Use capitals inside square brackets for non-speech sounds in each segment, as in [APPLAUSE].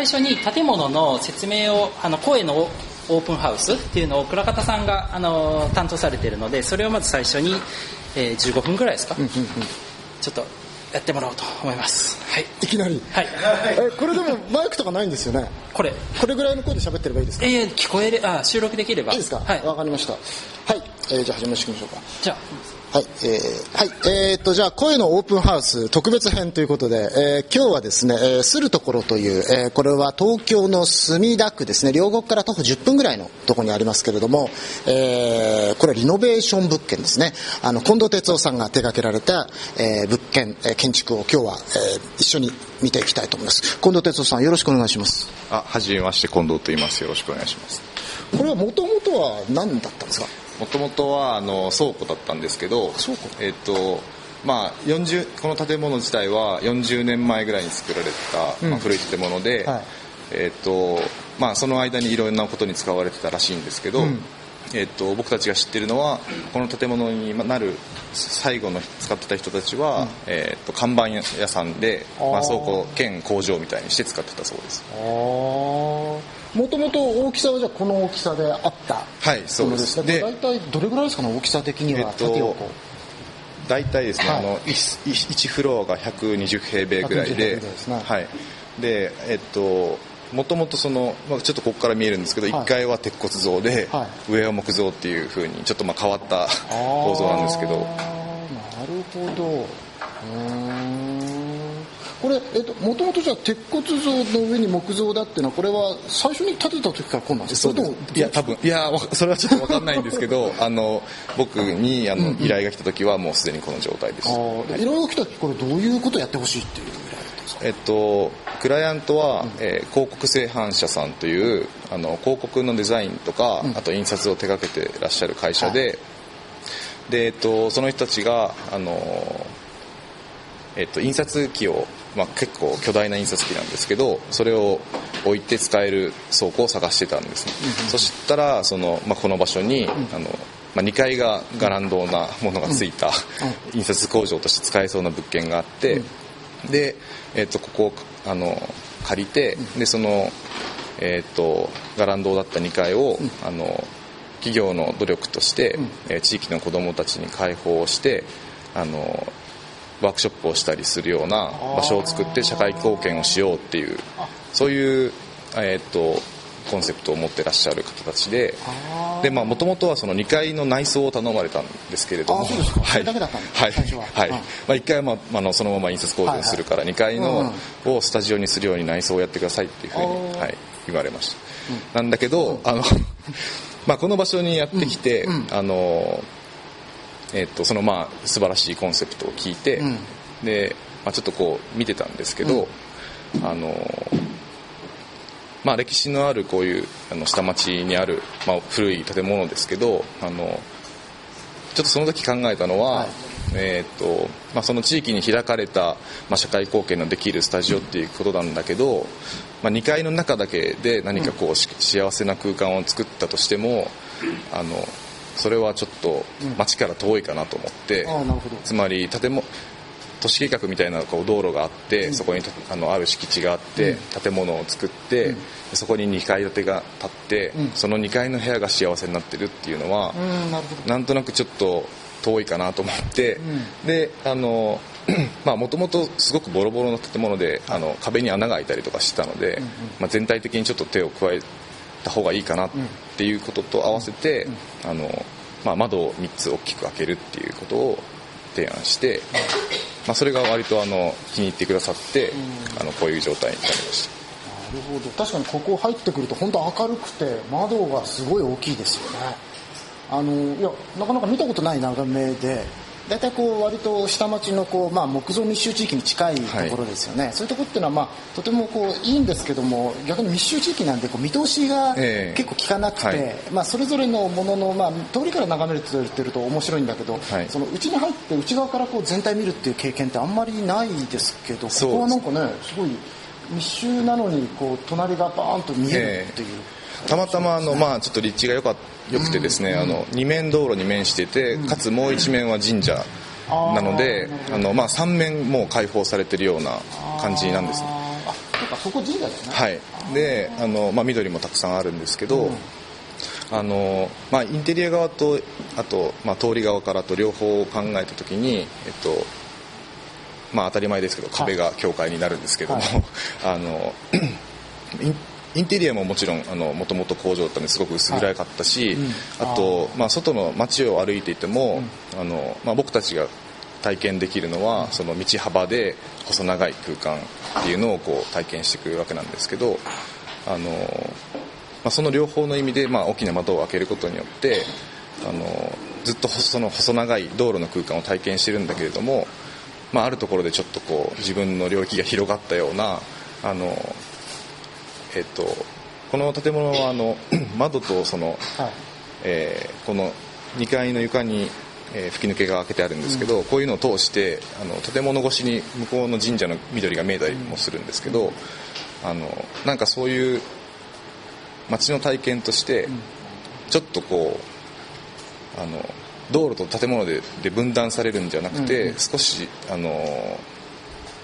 で最初に建物の説明をあの声のオープンハウスっていうのを倉方さんがあの担当されているのでそれをまず最初に、えー、15分ぐらいですか、ちょっとやってもらおうと思います。はい。いきなり。はい。えこれでもマイクとかないんですよね？これ。これぐらいの声で喋ってればいいですか？えー、聞こえるあ収録できれば。いいですか？はい。わかりました。はい、えーじゃあ始めましょうかじゃあはい、えー、はい、えー、っと、じゃあ、声のオープンハウス特別編ということで、えー、今日はですね、えー、するところという、えー、これは東京の墨田区ですね、両国から徒歩10分ぐらいのところにありますけれども、えー、これはリノベーション物件ですね。あの、近藤哲夫さんが手掛けられた、えー、物件、えー、建築を今日は、えー、一緒に見ていきたいと思います。近藤哲夫さん、よろしくお願いします。あ、はじめまして、近藤と言います。よろしくお願いします。これはもともとは何だったんですか？もともとはあの倉庫だったんですけど、倉庫？えっとまあ、40この建物自体は40年前ぐらいに作られた、まあ、古い建物で、はい。えっとまあ、その間にいろんなことに使われてたらしいんですけど、えっと僕たちが知ってるのはこの建物になる最後の使ってた人たちは、えっと看板屋さんで、まあ、倉庫兼工場みたいにして使ってたそうです。もともと大きさはじゃあこの大きさであったはいそうです。で大体どれぐらいですか？ね大きさ的には、えっと縦横。大体ですね、はい。あの 1, フロアが120平米ぐらい120平米でね。はい。でえっともともとその、まあ、ちょっとここから見えるんですけど、はい。1階は鉄骨造で、は上は木造っていうふうにちょっとまあ変わった構造なんですけど。なるほど。これ、えっと、もともとじゃあ鉄骨造の上に木造だっていうのはこれは最初に建てた時からこうなんですか？いや多分いやわそれはちょっと分かんないんですけど [LAUGHS] あの僕にあの依頼が来た時はもうすでにこの状態です。い。ろいろ来た時これどういうことをやってほしいっていうえっと、クライアントは、えー広告製版社さんというあの広告のデザインとか、あと印刷を手掛けてらっしゃる会社で,、でえっと、その人たちがあの、えっと、印刷機を、まあ、結構巨大な印刷機なんですけどそれを置いて使える倉庫を探してたんですね、そしたらその、まあ、この場所に、あのまあ、2階がガランドなものがついた、[LAUGHS] 印刷工場として使えそうな物件があって、で、えっとここをあの借りてでその、えっとガランドだった2階を、あの企業の努力として、えー地域の子どもたちに開放してあのワークショップをしたりするような場所を作って社会貢献をしようっていうそういう、えっとコンセプトを持ってらっしゃる方たちででまあもともとはその2階の内装を頼まれたんですけれどもあそうですか。はい。それだけだったんですはい。最初は。はい。うん。まあ、1階は、まあ、あのそのまま印刷工場にするから2階のをスタジオにするように内装をやってくださいっていうふうに、はい、言われました、なんだけどあの、[LAUGHS] まあ、この場所にやってきて、あのえっとそのまあ素晴らしいコンセプトを聞いて、ん。で、まあ、ちょっとこう見てたんですけど、あのまあ、歴史のあるこういうあの下町にある、まあ、古い建物ですけどあのちょっとその時考えたのは、はい。えーとまあ、その地域に開かれた、まあ、社会貢献のできるスタジオっていうことなんだけど、まあ、2階の中だけで何かこう、し幸せな空間を作ったとしてもあのそれはちょっと街から遠いかなと思って、ああなるほど。つまり建物都市計画みたいなこう道路があって、そこにあのある敷地があって、建物を作って、そこに2階建てが建って、その2階の部屋が幸せになってるっていうのは、うんなんとなくちょっと遠いかなと思って、であの [CLEARS THROAT] まあもともとすごくボロボロの建物であの壁に穴が開いたりとかしてたので、まあ、全体的にちょっと手を加えた方がいいかなっていうことと合わせて、あのまあ、窓を3つ大きく開けるっていうことを提案して、まあ、それが割とあの気に入ってくださって、あのこういう状態になりました。なるほど。確かにここ入ってくると本当明るくて窓がすごい大きいですよね。あのいやなかなか見たことない眺めで大体こう割と下町のこう、まあ、木造密集地域に近いところですよね、そういうところっていうのは、まあ、とてもこういいんですけども逆に密集地域なんでこう見通しがええ。結構効かなくて、はい。まあ、それぞれのものの、まあ、通りから眺めるって言ってると面白いんだけど、はい。その内に入って内側からこう全体見るっていう経験ってあんまりないですけどここはなんかねすごい密集なのにこう隣がバーンと見えるっていう、たまたまあの、まあ、ちょっと立地が良かよくてですね、あの二面道路に面してて、かつもう一面は神社なので、あのまあ、三面もう開放されてるような感じなんですね。あーあかそこ神社ですねはい。であの、まあ、緑もたくさんあるんですけど、あのまあ、インテリア側とあと、まあ、通り側からと両方考えた時に、えっとまあ、当たり前ですけど壁が境界になるんですけども、はい。[LAUGHS] あのインテリアももちろんもともと工場だったのですごく薄暗かったし、うん。あとまあ、外の街を歩いていても、あのまあ、僕たちが体験できるのはその道幅で細長い空間っていうのをこう体験していくわけなんですけどあの、まあ、その両方の意味で、まあ、大きな窓を開けることによってあのずっとその細長い道路の空間を体験してるんだけれども、まあ、あるところでちょっとこう自分の領域が広がったようなあの、えっと、この建物はあの [CLEARS THROAT] 窓とその、はい。えーこの2階の床に、えー吹き抜けが開けてあるんですけど、こういうのを通してあの建物越しに向こうの神社の緑が見えたりもするんですけど、あのなんかそういう街の体験として、ちょっとこうあの道路と建物でで分断されるんじゃなくて、うんうん。少しあの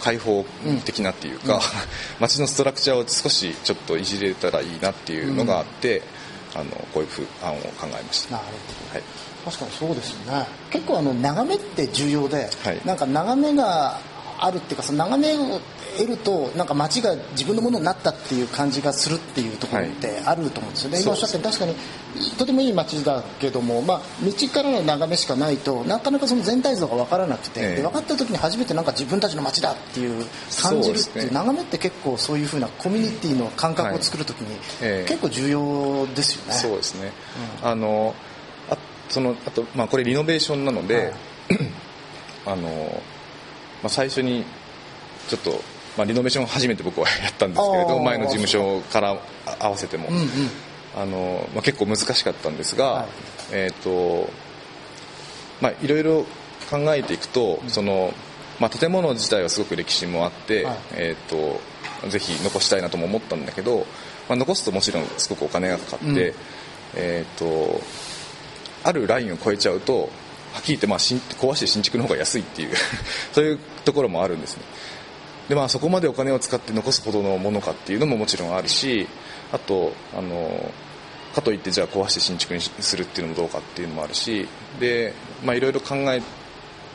開放的なっていうか、[LAUGHS] 街のストラクチャーを少しちょっといじれたらいいなっていうのがあって、あのこういう案を考えました。なるほど。はい。確かにそうですよね。結構あの眺めって重要で、はい。なんか眺めがあるっていうかその眺めを得るとなんか街が自分のものになったっていう感じがするっていうところってあると思うんですよね、はい今おっしゃって確かにとてもいい街だけども、まあ、道からの眺めしかないとなかなかその全体像が分からなくて、ええ。で分かった時に初めてなんか自分たちの街だっていう感じるっていうね。眺めって結構そういうふうなコミュニティの感覚を作る時にええ。結構重要ですよね。そうですね、あのあそのあと、まあ、これリノベーションなので、[CLEARS THROAT] あのまあ、最初にちょっと、まあ、リノベーションを初めて僕は [LAUGHS] やったんですけれど前の事務所からあ合わせても、うんうん。あのまあ、結構難しかったんですが、はい。えっ、とまあいろいろ考えていくと、そのまあ、建物自体はすごく歴史もあって、はい。えっ、とぜひ残したいなとも思ったんだけど、まあ、残すともちろんすごくお金がかかって、うん。えっ、とあるラインを超えちゃうとはっきり言ってまあ新壊して新築の方が安いっていう [LAUGHS] そういうところもあるんですねでまあそこまでお金を使って残すほどのものかっていうのももちろんあるしあとあのかといってじゃあ壊して新築にするっていうのもどうかっていうのもあるしでまいろいろ考え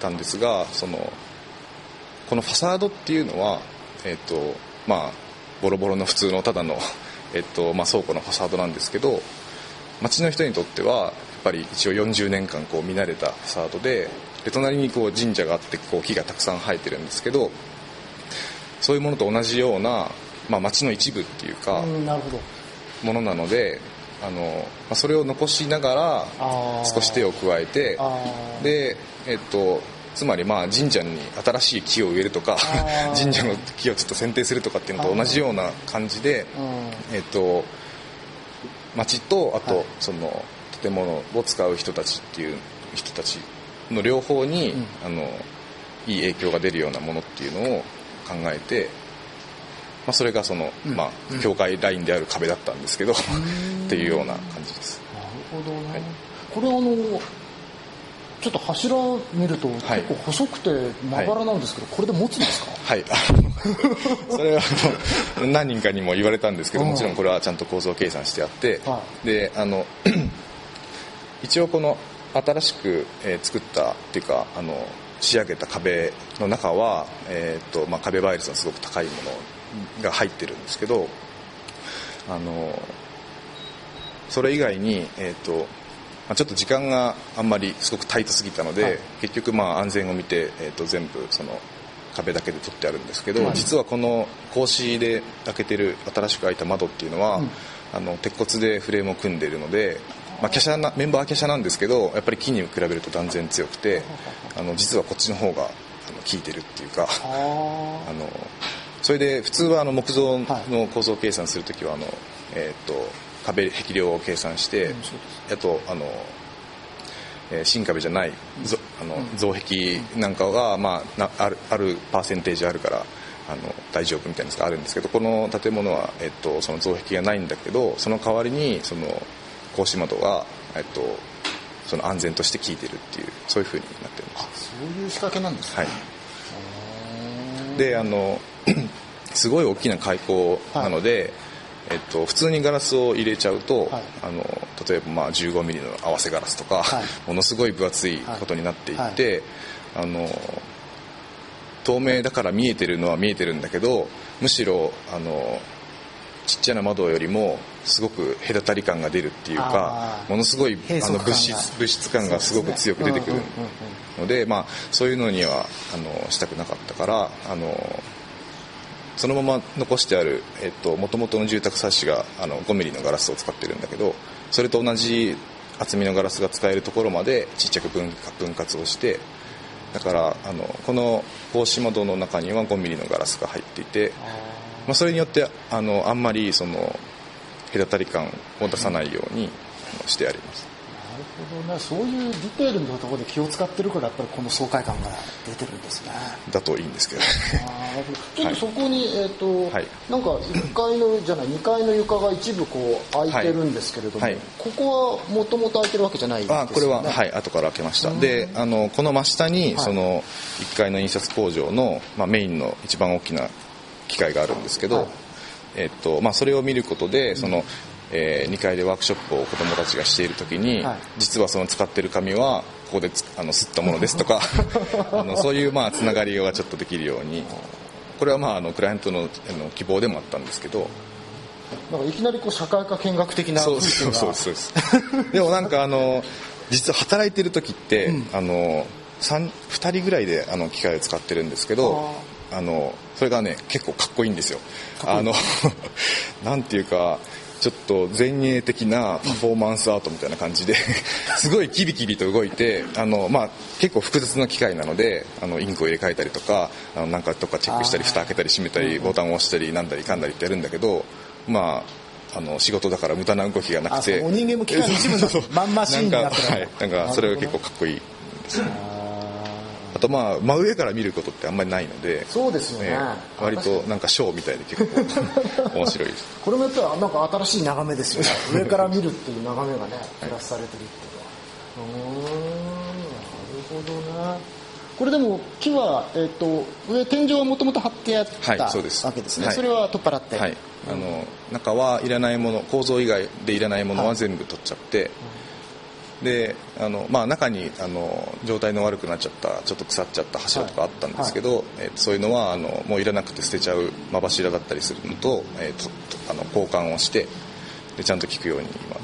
たんですがそのこのファサードっていうのはえっ、とまあボロボロの普通のただの、[LAUGHS] えっとまあ、倉庫のファサードなんですけど町の人にとってはやっぱり一応40年間こう見慣れたファサードでで隣にこう神社があってこう木がたくさん生えてるんですけどそういうものと同じような、まあ、町の一部っていうかうんなるほど。ものなのであの、まあ、それを残しながら少し手を加えてで、えっと、つまりまあ神社に新しい木を植えるとか [LAUGHS] 神社の木をちょっと剪定するとかっていうのと同じような感じで、うん。えっと、町とあと、はい。その建物を使う人たちっていう人たちの両方に、うん。あのいい影響が出るようなものっていうのを考えて、まあ、それがその、うん。まあ、境界ラインである壁だったんですけど、っていうような感じです。なるほどね、はい。これあのちょっと柱見ると結はい。構細くてまばらなんですけど、これで持つんですか？はい、[LAUGHS] それはあの何人かにも言われたんですけどうん。もちろんこれはちゃんと構造計算してあって、はであの [CLEARS THROAT] 一応この新しく、えー作ったっていうかあの仕上げた壁の中は、えーとまあ、壁倍率のすごく高いものが入ってるんですけどあのそれ以外に、えーとまあ、ちょっと時間があんまりすごくタイトすぎたので、はい。結局まあ安全を見て、えー、と全部その壁だけで取ってあるんですけど、はい。実はこの格子で開けてる新しく開いた窓っていうのは、うん。あの鉄骨でフレームを組んでいるので、まあ、華奢なメンバーは華奢なんですけどやっぱり木に比べると断然強くてあの実はこっちの方が効いてるっていうかあ [LAUGHS] あのそれで普通はあの木造はい。の構造計算するときはあの、えー、と壁壁量を計算して、あとあの、えー新壁じゃないぞあの、造壁なんかが、まあ、なあるあるパーセンテージあるからあの大丈夫みたいなやつがあるんですけどこの建物は、えっと、その造壁がないんだけどその代わりにその格子窓が、えっと、その安全として効いてるっていうそういうふうになってるんですそういう仕掛けなんですね、はい。であの [CLEARS THROAT] すごい大きな開口なので、えっと、普通にガラスを入れちゃうと、はい。あの例えばまあ15ミリの合わせガラスとか、はい。[LAUGHS] ものすごい分厚いことになっていって、あの透明だから見えてるのは見えてるんだけどむしろあのちっちゃな窓よりもすごく隔たり感が出るっていうかものすごいあの物質物質感がすごく強く出てくるうんうんうんので、まあ、そういうのにはあのしたくなかったからあのそのまま残してあるもともとの住宅冊子があの5ミリのガラスを使ってるんだけどそれと同じ厚みのガラスが使えるところまでちっちゃく分分割をしてだからあのこの格子窓の中には5ミリのガラスが入っていて、まあ、それによってあのあんまりその隔たり感を出さないようにしてあります。なるほどね。そういうディテールのところで気を使ってるからやっぱりこの爽快感が出てるんですね。だといいんですけど。ちょっとそこに、えっ、と、はい。なんか1階のじゃない2階の床が一部こう開いてるんですけれども、はい。はいここはもともと開いてるわけじゃないですよね。あこれは、はい、後から開けました。であのこの真下に、はい。その1階の印刷工場の、まあ、メインの一番大きな機械があるんですけど、はい。えっとまあ、それを見ることでその、え2階でワークショップを子どもたちがしている時に、はい。実はその使ってる紙はここでつあの吸ったものですとか [LAUGHS] あのそういうまあつながりがちょっとできるようにこれはまああのクライアントのあの希望でもあったんですけどなんかいきなりこう社会科見学的なそうそうそうそうです。でもなんかあの実は働いてる時って、あの 2, 2人ぐらいであの機械を使ってるんですけどあのそれがね結構かっこいいんですよ。あの [LAUGHS] なんていうかちょっと前衛的なパフォーマンスアートみたいな感じで [LAUGHS] すごいキビキビと動いてあの、まあ、結構複雑な機械なのであのインクを入れ替えたりとかあのなんかとかチェックしたり蓋開けたり閉めたりボタンを押したりなんだりかんだりってやるんだけどまああの仕事だから無駄な動きがなくて。お人間も機械の一部のまんまシーンになってる。なんか,、はい、なんかそれが結構かっこいいあとまあ真上から見ることってあんまりないのでそうですよね。ね割となんかショーみたいで結構面白いです。[LAUGHS] これもやっぱりなんか新しい眺めですよね。上から見るっていう眺めがねプラスされてるっていうのは。うーんなるほどねこれでも木は、えっと上天井はもともと張ってあったはいそうです。わけですね、はい。それは取っ払って、はい。あの中はいらないもの構造以外でいらないものは全部取っちゃって、であの、まあ、中にあの状態の悪くなっちゃったちょっと腐っちゃった柱とかあったんですけど、えーとそういうのはあのもういらなくて捨てちゃう真柱だったりするのと,、えーととあの交換をしてでちゃんと効くように今。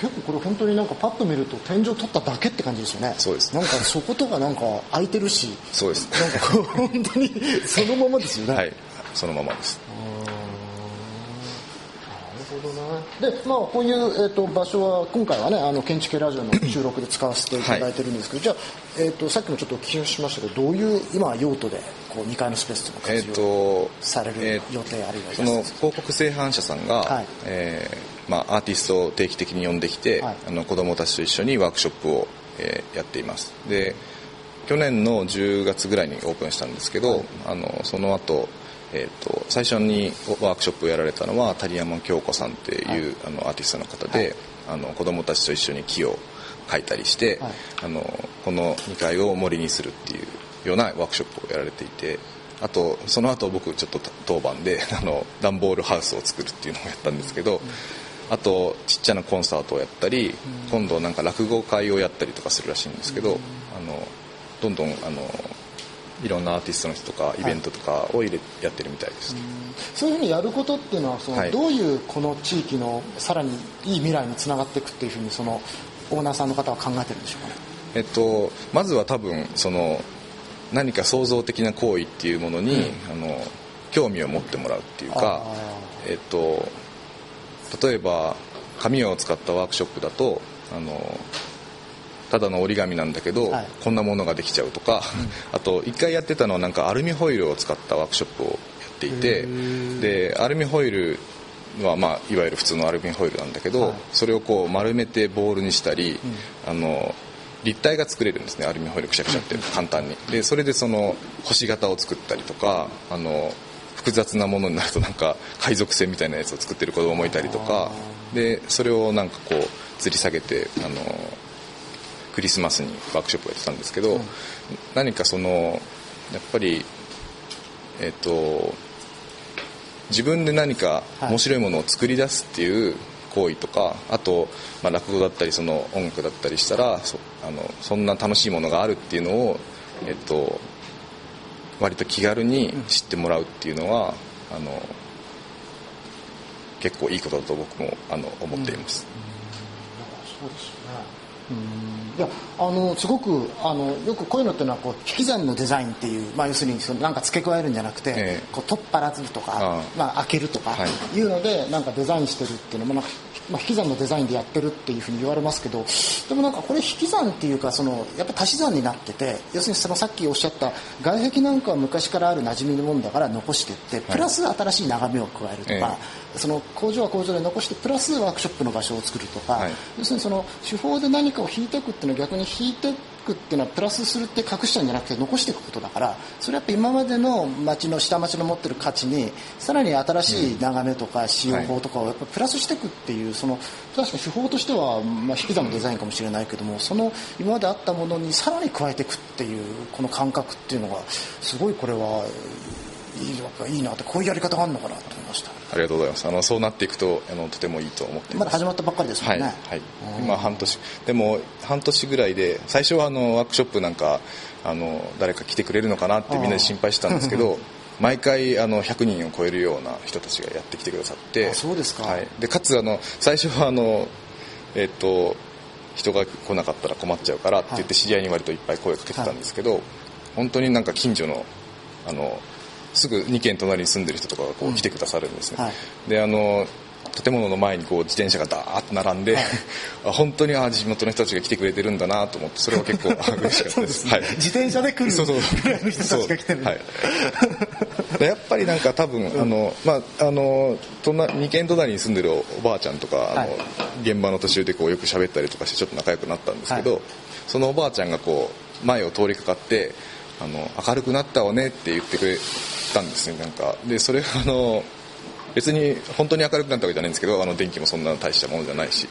結構これ本当になんかパッと見ると天井取っただけって感じですよね。そうです。なんかそことかなんか開いてるし。そうです。なんか本当にそのままですよね、はい。そのままですでまあこういう、えー、と場所は今回はねあの建築系ラジオの収録で使わせていただいてるんですけど、じゃあ、えー、とさっきもちょっとお聞きしましたけどどういう今用途でこう2階のスペースというのをえっ、活用とされるえー予定あるいはその広告製版社さんが、はい。えーまあ、アーティストを定期的に呼んできて、はい。あの子どもたちと一緒にワークショップを、えーやっています。で去年の10月ぐらいにオープンしたんですけど、あのその後、えー、と最初にワークショップをやられたのは谷山京子さんっていう、あのアーティストの方で、あの子どもたちと一緒に木を描いたりして、はい。あのこの2階を森にするっていうようなワークショップをやられていてあとその後僕ちょっと当番で [LAUGHS] あの段ボールハウスを作るっていうのをやったんですけど、あとちっちゃなコンサートをやったり、今度なんか落語会をやったりとかするらしいんですけど、あのどんどんあのいろんなアーティストの人とかイベントとかを入れやってるみたいです、そういうふうにやることっていうのはその、はい。どういうこの地域のさらにいい未来につながっていくっていうふうにそのオーナーさんの方は考えてるんでしょうかね？えっと、まずは多分その何か創造的な行為っていうものに、あの興味を持ってもらうっていうかあ、えっと、例えば紙を使ったワークショップだとあのただの折り紙なんだけど、はい。こんなものができちゃうとか、あと一回やってたのはなんかアルミホイルを使ったワークショップをやっていてでアルミホイルは、まあ、いわゆる普通のアルミホイルなんだけど、はい。それをこう丸めてボールにしたり、あの立体が作れるんですねアルミホイルくしゃくしゃって簡単に。でそれでその星型を作ったりとかあの複雑なものになるとなんか海賊船みたいなやつを作ってる子供もいたりとかでそれをなんかこう吊り下げてあのクリスマスにワークショップをやってたんですけど、何かそのやっぱりえっと自分で何か面白いものを作り出すっていう行為とかあと、まあ、落語だったりその音楽だったりしたらそあのそんな楽しいものがあるっていうのを、えっと、割と気軽に知ってもらうっていうのは、あの結構いいことだと僕もあの思っています。そうですよね。うんいやあのすごくあのよくこういうのっていうのはこう引き算のデザインっていう、まあ、要するにそのなんか付け加えるんじゃなくて、ええ。こう取っ払うとかまあ、開けるとかはい。いうのでなんかデザインしてるっていうのもなんか、まあ、引き算のデザインでやってるっていうふうに言われますけどでもなんかこれ引き算っていうかそのやっぱ足し算になってて要するにそのさっきおっしゃった外壁なんかは昔からある馴染みのものだから残していってプラス新しい眺めを加えるとか、え。その工場は工場で残してプラスワークショップの場所を作るとか、はい。要するにその手法で何かを引いていくっていうのは逆に引いていくっていうのはプラスするって隠しちゃうんじゃなくて残していくことだからそれはやっぱ今までの町の下町の持ってる価値にさらに新しい眺めとか使用法とかをやっぱプラスしていくっていうその確かに手法としては、まあ、引き算のデザインかもしれないけどもその今まであったものにさらに加えていくっていうこの感覚っていうのがすごいこれはいいなってこういうやり方があるのかなと思いました。ありがとうございます。あのそうなっていくとあのとてもいいと思っていまだ始まったばっかりですもはい、んね、はい、今半年。でも半年ぐらいで最初はあのワークショップなんかあの誰か来てくれるのかなってみんなで心配してたんですけど毎回あの100人を超えるような人たちがやってきてくださって。あそうですか。はい、でかつあの最初はあのえっと人が来なかったら困っちゃうからって言って知り合いに割といっぱい声をかけてたんですけど、本当になんか近所のあのすぐ2軒隣に住んでる人とかがこう来てくださるんですね、はい。であの建物の前にこう自転車がダーッと並んで、あ本当にあ地元の人たちが来てくれてるんだなと思ってそれは結構あ [LAUGHS] 嬉しかったです。はい、自転車で来るそうそう。人たちが来てる。はい。でやっぱりなんか多分、あのまああの隣二軒隣に住んでるおばあちゃんとか、あのはい。現場の途中でこうよく喋ったりとかしてちょっと仲良くなったんですけど、はい。そのおばあちゃんがこう前を通りかかってあの明るくなったわねって言ってくれたんですねなんか。でそれはあの別に本当に明るくなったわけじゃないんですけどあの電気もそんな大したものじゃないし。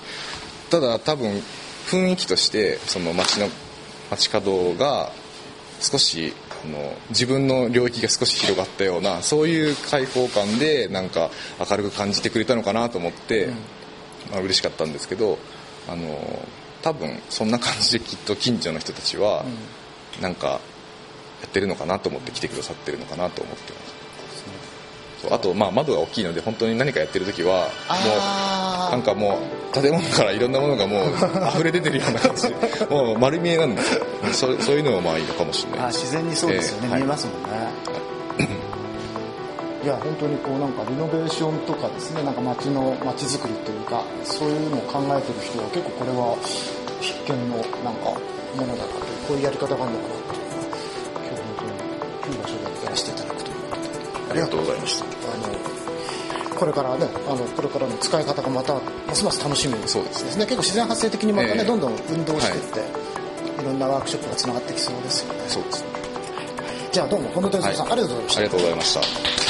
ただ多分雰囲気としてその街の街角が少しあの自分の領域が少し広がったようなそういう開放感でなんか明るく感じてくれたのかなと思って、まあ嬉しかったんですけどあの多分そんな感じできっと近所の人たちはなんかやってるのかなと思って来てくださってるのかなと思ってます。そうあと、まあ、窓が大きいので本当に何かやってる時はもうなんかもう建物からいろんなものがもう [LAUGHS] 溢れ出てるような感じで [LAUGHS] もう丸見えなんですよそうそういうのもまあいいのかもしれない。あ自然にそうですよね、ええ見えますもんね。い。や本当にこうなんかリノベーションとかですねなんか街の街づくりというかそういうのを考えてる人は結構これは必見のなんかものだなとこういうやり方があるのかなって本当にいい場所でやらせていただくというありがとうございました。あのこれからねあのこれからの使い方がまたますます楽しみそうですね。結構自然発生的にまたね、ええ。どんどん運動していって、い、ろんなワークショップがつながってきそうですよね。そうですじゃあどうも近藤哲夫さん、はい。ありがとうございました。ありがとうございました